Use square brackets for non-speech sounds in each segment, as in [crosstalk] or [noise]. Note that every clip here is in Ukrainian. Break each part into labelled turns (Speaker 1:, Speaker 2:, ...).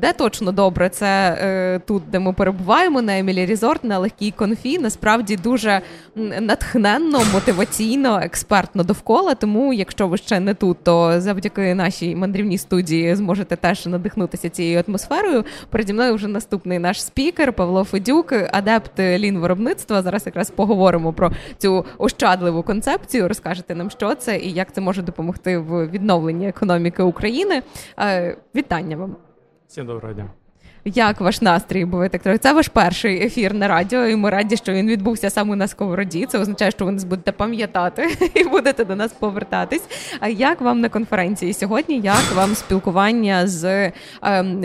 Speaker 1: де точно добре, це е, тут, де ми перебуваємо, на Емілі Різорт, на легкій конфі. Насправді дуже натхненно, мотиваційно, експертно довкола. Тому, якщо ви ще не тут, то завдяки нашій мандрівній студії зможете теж надихнутися цією атмосферою. Переді мною вже наступний наш спікер Павло Федюк, адепт лін виробництва. Зараз якраз поговоримо про цю ощадливу концепцію. Розкажете нам, що це і як це може допомогти в відновленні економіки України. Е, вітання вам.
Speaker 2: Всім доброго дня.
Speaker 1: Як ваш настрій був так Це ваш перший ефір на радіо, і ми раді, що він відбувся саме на сковороді. Це означає, що ви нас будете пам'ятати [laughs] і будете до нас повертатись. А як вам на конференції сьогодні? Як вам спілкування з е,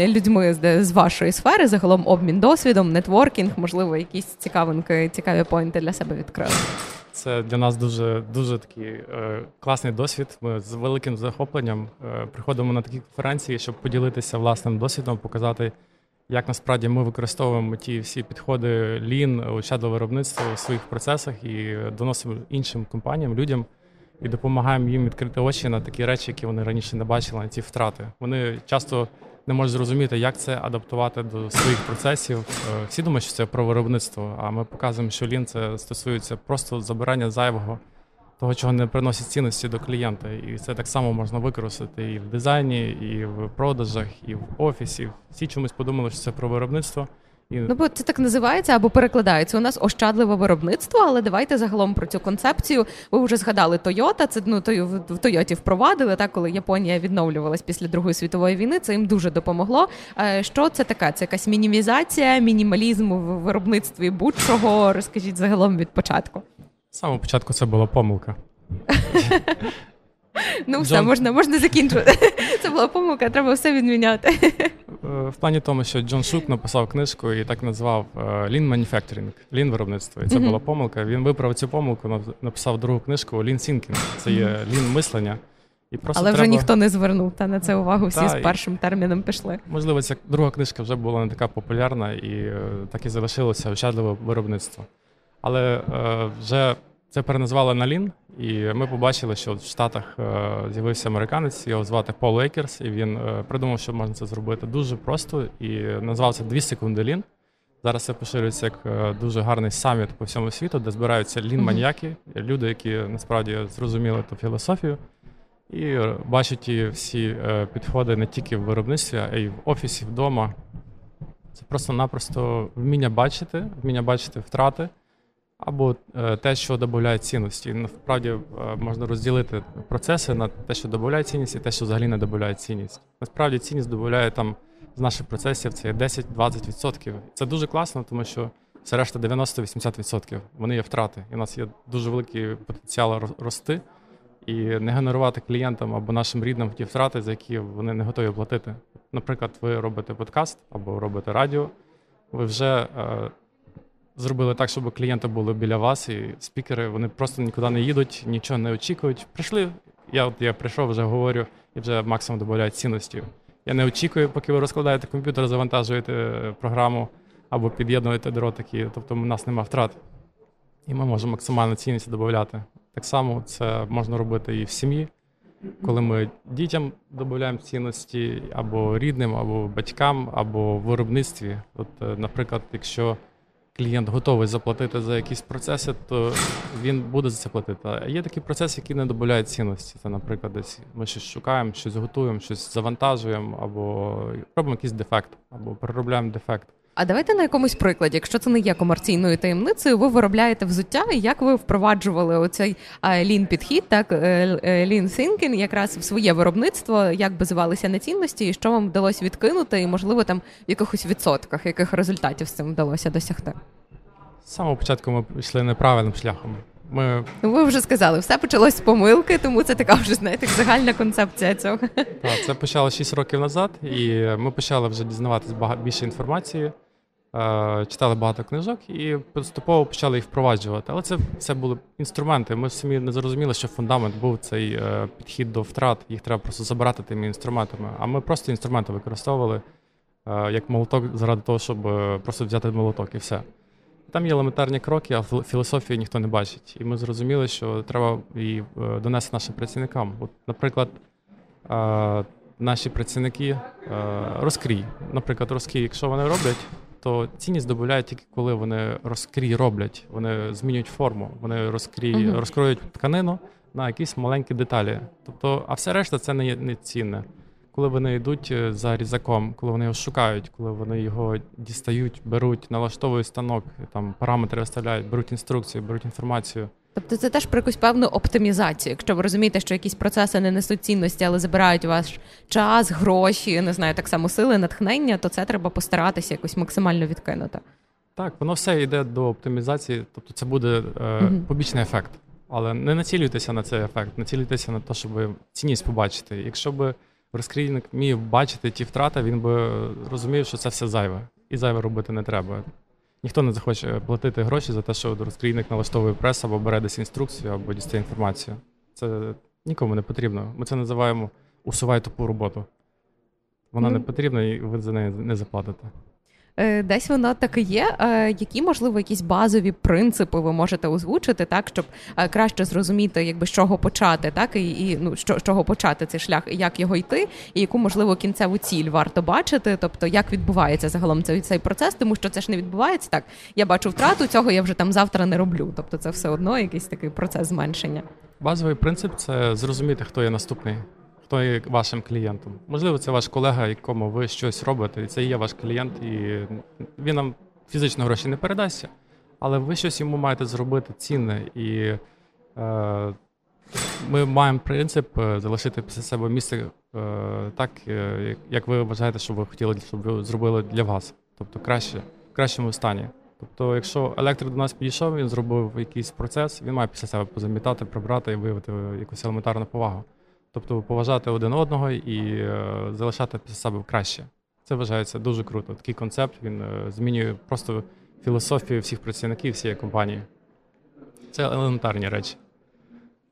Speaker 1: людьми з, з вашої сфери? Загалом обмін досвідом, нетворкінг, можливо, якісь цікавинки, цікаві поінти для себе відкрили?
Speaker 2: Це для нас дуже дуже такий е, класний досвід. Ми з великим захопленням е, приходимо на такі конференції, щоб поділитися власним досвідом, показати, як насправді ми використовуємо ті всі підходи лін, ощадливе виробництво у своїх процесах і доносимо іншим компаніям, людям і допомагаємо їм відкрити очі на такі речі, які вони раніше не бачили, на ці втрати. Вони часто не можуть зрозуміти, як це адаптувати до своїх процесів. Е, всі думають, що це про виробництво, а ми показуємо, що лін це стосується просто забирання зайвого, того, чого не приносить цінності до клієнта. І це так само можна використати і в дизайні, і в продажах, і в офісі. Всі чомусь подумали, що це про виробництво.
Speaker 1: Ну, бо це так називається або перекладається. У нас ощадливе виробництво, але давайте загалом про цю концепцію. Ви вже згадали Тойота. Це ну той в Тойоті впровадили так, коли Японія відновлювалась після Другої світової війни. Це їм дуже допомогло. Е, що це таке? Це якась мінімізація, мінімалізм в виробництві будь-чого. Розкажіть загалом від початку.
Speaker 2: З самого початку це була помилка. [laughs]
Speaker 1: Ну, все, можна можна закінчувати. [laughs] Це була помилка, треба все відміняти. [laughs]
Speaker 2: В плані тому, що Джон Шук написав книжку і так назвав е, Lean Manufacturing, Lean виробництво. І це mm-hmm. була помилка. Він виправив цю помилку, написав другу книжку Lean Thinking. Це є Lean мислення.
Speaker 1: І просто Але треба... вже ніхто не звернув та на це увагу. Всі та, з першим і... терміном пішли.
Speaker 2: Можливо, ця друга книжка вже була не така популярна і е, так і залишилося ощадливе виробництво. Але е, вже це переназвали на Lean, і ми побачили, що в Штатах е, з'явився американець, його звати Пол Лейкерс, і він е, придумав, що можна це зробити дуже просто і назвався 2 секунди Лін. Зараз це поширюється як е, дуже гарний саміт по всьому світу, де збираються лін-маніяки, люди, які насправді зрозуміли ту філософію, і бачать ті всі підходи не тільки в виробництві, а й в офісі, вдома. Це просто-напросто вміння бачити, вміння бачити втрати або е, те, що додає цінності. Насправді е, можна розділити процеси на те, що додає цінність, і те, що взагалі не додає цінність. Насправді цінність додає там з наших процесів це 10-20%. Це дуже класно, тому що все решта 90-80%. Вони є втрати. І у нас є дуже великий потенціал рости і не генерувати клієнтам або нашим рідним ті втрати, за які вони не готові платити. Наприклад, ви робите подкаст або робите радіо, ви вже е, зробили так, щоб клієнти були біля вас, і спікери вони просто нікуди не їдуть, нічого не очікують. Прийшли. Я от я прийшов, вже говорю і вже максимум додають цінності. Я не очікую, поки ви розкладаєте комп'ютер, завантажуєте е, програму або під'єднуєте дротики, тобто у нас немає втрат. І ми можемо максимально цінності додати. Так само це можна робити і в сім'ї, коли ми дітям додаємо цінності або рідним, або батькам, або в виробництві. От, е, наприклад, якщо клієнт готовий заплатити за якісь процеси, то він буде за це платити. А є такі процеси, які не додають цінності. Це, наприклад, десь ми щось шукаємо, щось готуємо, щось завантажуємо, або робимо якийсь дефект, або переробляємо дефект.
Speaker 1: А давайте на якомусь прикладі, якщо це не є комерційною таємницею, ви виробляєте взуття, як ви впроваджували оцей лін підхід, так лін thinking якраз в своє виробництво, як базувалися на цінності, і що вам вдалося відкинути, і можливо там в якихось відсотках, яких результатів з цим вдалося досягти?
Speaker 2: З самого початку ми йшли неправильним шляхом. Ми...
Speaker 1: Ну, ви вже сказали, все почалось з помилки, тому це така вже знаєте, загальна концепція цього.
Speaker 2: Так, це почало 6 років назад, і ми почали вже дізнаватися багато більше інформації, е, читали багато книжок і поступово почали їх впроваджувати. Але це це були інструменти. Ми самі не зрозуміли, що фундамент був цей е, підхід до втрат. Їх треба просто забирати тими інструментами. А ми просто інструменти використовували е, як молоток заради того, щоб просто взяти молоток і все. Там є елементарні кроки, а філософію ніхто не бачить. І ми зрозуміли, що треба її е, донести нашим працівникам. От, Наприклад, наші працівники е, розкрій. Наприклад, розкрій, якщо вони роблять, то цінність здобувають тільки коли вони розкрій роблять, вони змінюють форму, вони розкрій, uh-huh. розкроють тканину на якісь маленькі деталі. Тобто, а все решта це не є не цінне. Коли вони йдуть е, за різаком, коли вони його шукають, коли вони його дістають, беруть, налаштовують станок, там параметри виставляють, беруть інструкцію, беруть інформацію.
Speaker 1: Тобто це теж про якусь певну оптимізацію. Якщо ви розумієте, що якісь процеси не несуть цінності, але забирають ваш час, гроші, не знаю, так само сили, натхнення, то це треба постаратися якось максимально відкинути.
Speaker 2: Так, воно все йде до оптимізації, тобто це буде е, mm побічний ефект. Але не націлюйтеся на цей ефект, націлюйтеся на те, щоб цінність побачити. Якщо б розкрійник міг бачити ті втрати, він би розумів, що це все зайве, і зайве робити не треба. Ніхто не захоче платити гроші за те, що розкрійник налаштовує прес або бере десь інструкцію, або дістає інформацію. Це нікому не потрібно. Ми це називаємо усувай тупу роботу. Вона mm. не потрібна, і ви за неї не заплатите.
Speaker 1: Е, десь воно так і є. Е, які, можливо, якісь базові принципи ви можете озвучити, так, щоб е, краще зрозуміти, якби з чого почати, так, і, і ну, що, з чого почати цей шлях, як його йти, і яку, можливо, кінцеву ціль варто бачити, тобто як відбувається загалом цей цей процес, тому що це ж не відбувається так. Я бачу втрату, цього я вже там завтра не роблю. Тобто це все одно якийсь такий процес зменшення.
Speaker 2: Базовий принцип це зрозуміти, хто є наступний хто є вашим клієнтом. Можливо, це ваш колега, якому ви щось робите, і це є ваш клієнт, і він нам фізично гроші не передасться, але ви щось йому маєте зробити цінне. І е, ми маємо принцип е, залишити після себе місце е, так, е, як ви вважаєте, що ви хотіли, щоб ви зробили для вас. Тобто краще, в кращому стані. Тобто, якщо електрик до нас підійшов, він зробив якийсь процес, він має після себе позамітати, прибрати і виявити якусь елементарну повагу. Тобто поважати один одного і е, залишати себе краще. Це вважається дуже круто. Такий концепт він е, змінює просто філософію всіх працівників всієї компанії. Це елементарні речі.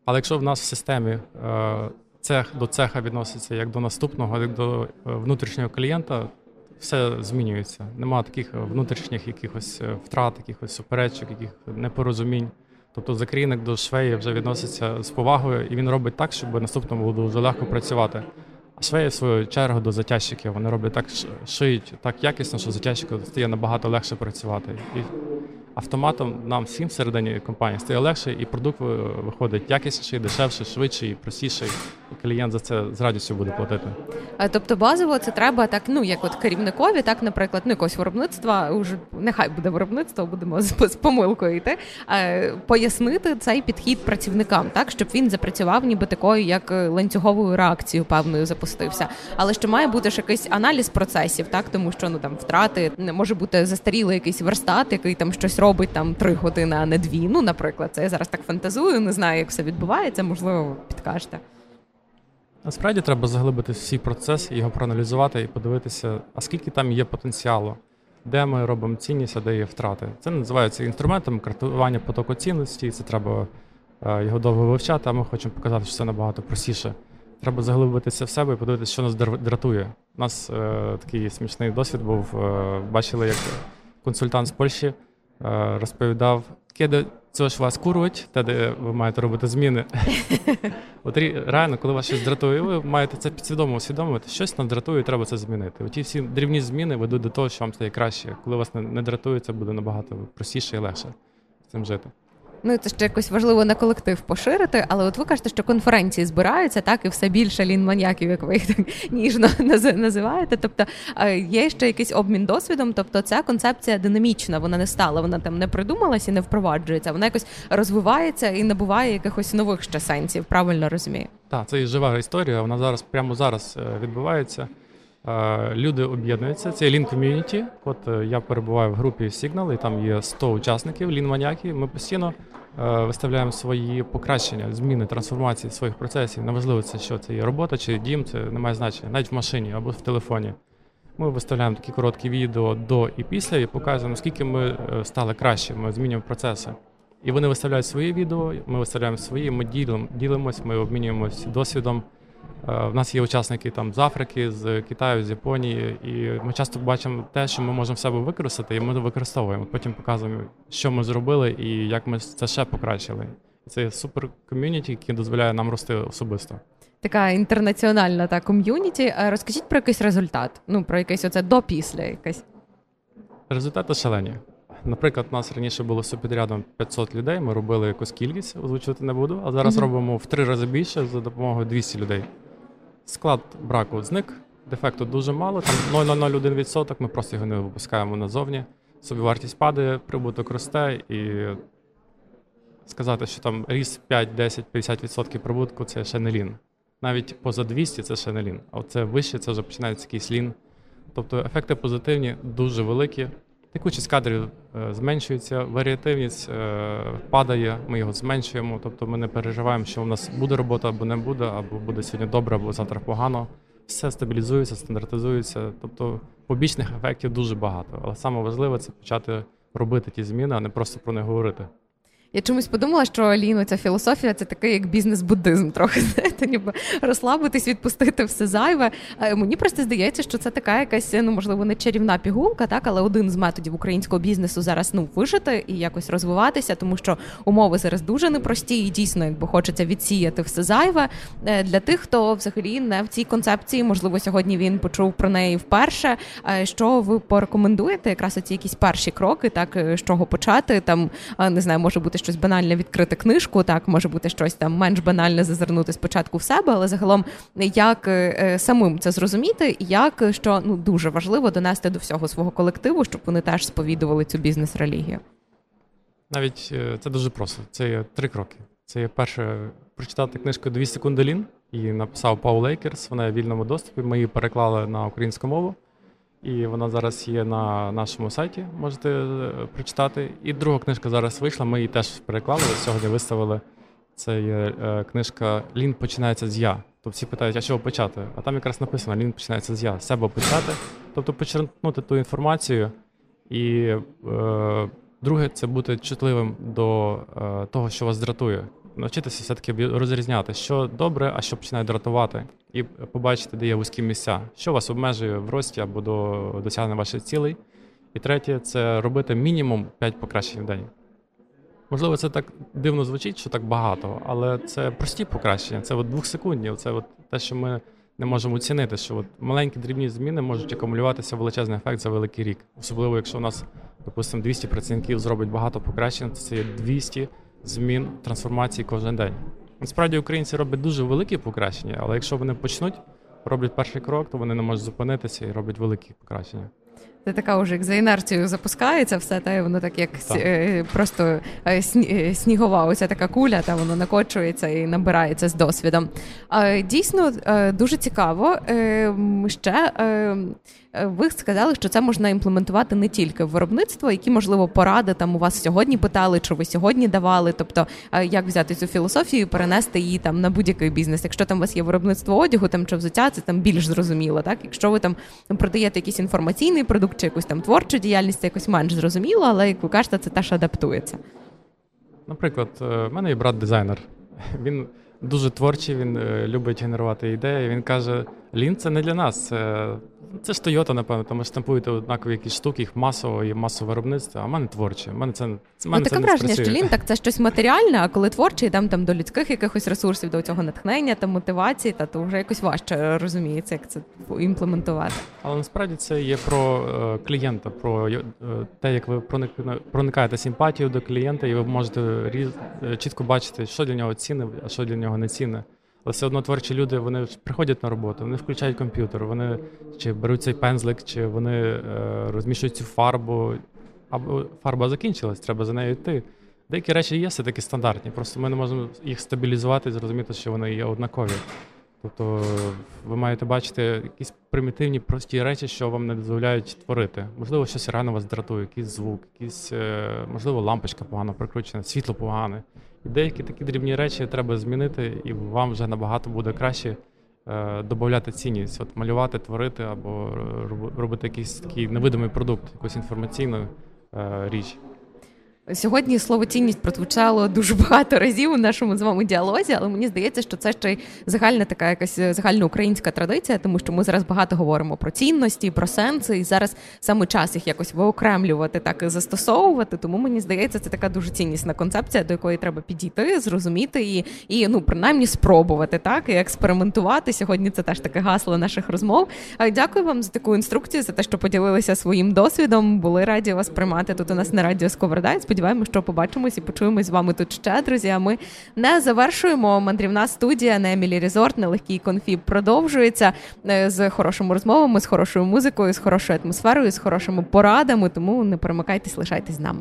Speaker 2: Але якщо в нас в системі е, цех до цеха відноситься як до наступного, як до внутрішнього клієнта, все змінюється. Нема таких внутрішніх якихось втрат, якихось суперечок, яких непорозумінь. Тобто закрійник до швеї вже відноситься з повагою, і він робить так, щоб наступному було дуже легко працювати. А швеї, в свою чергу, до затяжчиків вони роблять так, шиють так якісно, що затяжчику стає набагато легше працювати. І автоматом нам всім всередині компанії стає легше, і продукт виходить якісніший, дешевший, швидший, простіший. І клієнт за це з радістю буде платити.
Speaker 1: Тобто, базово це треба так, ну як от керівникові, так, наприклад, ну якогось виробництва, уже нехай буде виробництво, будемо з, з помилкою йти, пояснити цей підхід працівникам, так щоб він запрацював, ніби такою, як е, ланцюговою реакцією певною запустився. Але що має бути ж якийсь аналіз процесів, так тому що ну там втрати може бути застарілий якийсь верстат, який там щось робить там три години, а не дві. Ну, наприклад, це я зараз так фантазую, не знаю, як все відбувається, можливо, підкажете.
Speaker 2: Насправді треба заглибити всі процеси, його проаналізувати і подивитися, а скільки там є потенціалу, де ми робимо цінність, а де є втрати. Це називається інструментом картування потоку цінності. Це треба е, його довго вивчати, а ми хочемо показати, що це набагато простіше. Треба заглибитися в себе і подивитися, що нас дратує. У нас е, такий смішний досвід був. Е, бачили, як консультант з Польщі Е, розповідав, кеди цього ж вас курують, та де ви маєте робити зміни. [laughs] От реально, коли вас щось дратує, ви маєте це підсвідомо усвідомити, щось нам дратує, треба це змінити. Оті всі дрібні зміни ведуть до того, що вам стає краще. Коли вас не дратує, це буде набагато простіше і легше з цим жити.
Speaker 1: Ну це ще якось важливо на колектив поширити, але от ви кажете, що конференції збираються, так і все більше лін-маньяків, як ви їх так [laughs] ніжно називаєте. Тобто є ще якийсь обмін досвідом. Тобто, ця концепція динамічна, вона не стала, вона там не придумалася і не впроваджується. Вона якось розвивається і набуває якихось нових ще сенсів. Правильно розумію?
Speaker 2: Так, це і жива історія. Вона зараз прямо зараз е, відбувається. Е, люди об'єднуються. Це Lean Community. От е, я перебуваю в групі Signal, і там є 100 учасників Lean маніяки Ми постійно е, виставляємо свої покращення, зміни, трансформації своїх процесів. Неважливо, це що це є робота чи дім, це не має значення, навіть в машині або в телефоні. Ми виставляємо такі короткі відео до і після, і показуємо, наскільки ми стали краще, ми змінюємо процеси. І вони виставляють свої відео, ми виставляємо свої, ми ділимось, ми обмінюємося досвідом. У е, нас є учасники там з Африки, з Китаю, з Японії, і ми часто бачимо те, що ми можемо в себе використати, і ми використовуємо. Потім показуємо, що ми зробили і як ми це ще покращили. Це супер ком'юніті, який дозволяє нам рости особисто.
Speaker 1: така інтернаціональна та ком'юніті. Розкажіть про якийсь результат. Ну про якийсь оце до після якесь.
Speaker 2: Результати шалені. Наприклад, у нас раніше було субпідрядом 500 людей. Ми робили якусь кількість, озвучувати не буду. А зараз mm-hmm. робимо в три рази більше за допомогою 200 людей. Склад браку зник, дефекту дуже мало. Там 0,001%, Ми просто його не випускаємо назовні. Собівартість падає, прибуток росте і сказати, що там ріст 5, 10, 50% прибутку це ще не лін. Навіть поза 200 це ще не лін. А це вище, це вже починається якийсь лін. Тобто ефекти позитивні, дуже великі. Текучість кадрів е, зменшується, варіативність е, падає, ми його зменшуємо. Тобто ми не переживаємо, що у нас буде робота або не буде, або буде сьогодні добре, або завтра погано. Все стабілізується, стандартизується. Тобто побічних ефектів дуже багато. Але саме важливе це почати робити ті зміни, а не просто про них говорити.
Speaker 1: Я чомусь подумала, що Ліно, ця філософія це такий як бізнес-буддизм, трохи [laughs] знаєте, ніби розслабитись, відпустити все зайве. Мені просто здається, що це така якась, ну можливо, не чарівна пігулка, так, але один з методів українського бізнесу зараз ну вижити і якось розвиватися, тому що умови зараз дуже непрості, і дійсно, якби хочеться відсіяти все зайве е, для тих, хто взагалі не в цій концепції. Можливо, сьогодні він почув про неї вперше. Що ви порекомендуєте? Якраз оці якісь перші кроки, так з чого почати, там не знаю, може бути щось банальне відкрити книжку, так може бути щось там менш банальне зазирнути спочатку в себе, але загалом як е, е, самим це зрозуміти, як що ну дуже важливо донести до всього свого колективу, щоб вони теж сповідували цю бізнес-релігію.
Speaker 2: Навіть е, це дуже просто. Це є три кроки. Це є перше прочитати книжку «2 секунди лін» і написав Пау Лейкерс. Вона є в вільному доступі. Ми її переклали на українську мову. І вона зараз є на нашому сайті, можете е, прочитати. І друга книжка зараз вийшла. Ми її теж переклали. Сьогодні виставили. Це є е, книжка Лін починається з я. Тобто всі питають, а чого почати? А там якраз написано Лін починається з я. Себе почати. Тобто почерпнути ту інформацію. І е, друге, це бути чутливим до е, того, що вас дратує навчитися все-таки розрізняти, що добре, а що починає дратувати, і побачити, де є вузькі місця, що вас обмежує в рості або до досягнення ваших цілей. І третє це робити мінімум 5 покращень в день. Можливо, це так дивно звучить, що так багато, але це прості покращення. Це от двохсекундні. Це от те, що ми не можемо оцінити, що от маленькі дрібні зміни можуть акумулюватися в величезний ефект за великий рік. Особливо, якщо у нас, допустимо, 200 працівників зробить багато покращень, це є 200 змін трансформації кожен день. Насправді українці роблять дуже великі покращення, але якщо вони почнуть, роблять перший крок, то вони не можуть зупинитися і роблять великі покращення.
Speaker 1: Це така вже як за інерцією запускається все, та воно так як так. Е, просто е, е, снігова, оця така куля, та воно накочується і набирається з досвідом. Дійсно дуже цікаво. Ще ви сказали, що це можна імплементувати не тільки в виробництво, які можливо поради там у вас сьогодні питали, чи ви сьогодні давали. Тобто, як взяти цю філософію, і перенести її там на будь-який бізнес. Якщо там у вас є виробництво одягу, там чи взуття, це там більш зрозуміло. Так, якщо ви там продаєте якийсь інформаційний продукт чи якусь там творчу діяльність, це якось менш зрозуміло, але як ви кажете, це теж адаптується.
Speaker 2: Наприклад, е, в мене є брат дизайнер. [laughs] Він дуже творчий, він е, любить генерувати ідеї. Він каже: Лін, це не для нас. Це це ж Toyota, напевно, тому штампуєте однакові якісь штуки, їх масово і масове виробництво, а в мене творче. В мене це це, мене
Speaker 1: ну, таке враження, що лін так це щось матеріальне, а коли творчий, там там до людських якихось ресурсів, до цього натхнення та мотивації, та то вже якось важче розуміється, як це імплементувати.
Speaker 2: Але насправді це є про е, клієнта, про е, те, як ви проникаєте симпатію до клієнта, і ви можете різ, е, чітко бачити, що для нього цінне, а що для нього не цінне. Але все одно творчі люди вони приходять на роботу, вони включають комп'ютер, вони чи беруть цей пензлик, чи вони е, розміщують цю фарбу, або фарба закінчилась, треба за нею йти. Деякі речі є все таки стандартні, просто ми не можемо їх стабілізувати і зрозуміти, що вони є однакові. Тобто ви маєте бачити якісь примітивні прості речі, що вам не дозволяють творити. Можливо, щось реально вас дратує, якийсь звук, якісь, е, можливо, лампочка погано прикручена, світло погане. І деякі такі дрібні речі треба змінити, і вам вже набагато буде краще е, додати цінність, от малювати, творити або робити якийсь такий невидимий продукт, якусь інформаційну е, річ.
Speaker 1: Сьогодні слово цінність прозвучало дуже багато разів у нашому з вами діалозі, але мені здається, що це ще й загальна така якась загальноукраїнська традиція, тому що ми зараз багато говоримо про цінності, про сенси, і зараз саме час їх якось виокремлювати, так і застосовувати. Тому мені здається, це така дуже ціннісна концепція, до якої треба підійти, зрозуміти і, і ну принаймні спробувати так і експериментувати. Сьогодні це теж таке гасло наших розмов. Дякую вам за таку інструкцію, за те, що поділилися своїм досвідом. Були раді вас приймати тут. У нас на радіо Сковорода. Сподіваємося, що побачимось і почуємось з вами тут ще, друзі. А Ми не завершуємо. Мандрівна студія на Емілі Резорт, нелегкий конфі продовжується е, з хорошими розмовами, з хорошою музикою, з хорошою атмосферою, з хорошими порадами. Тому не перемикайтесь, лишайтесь з нами.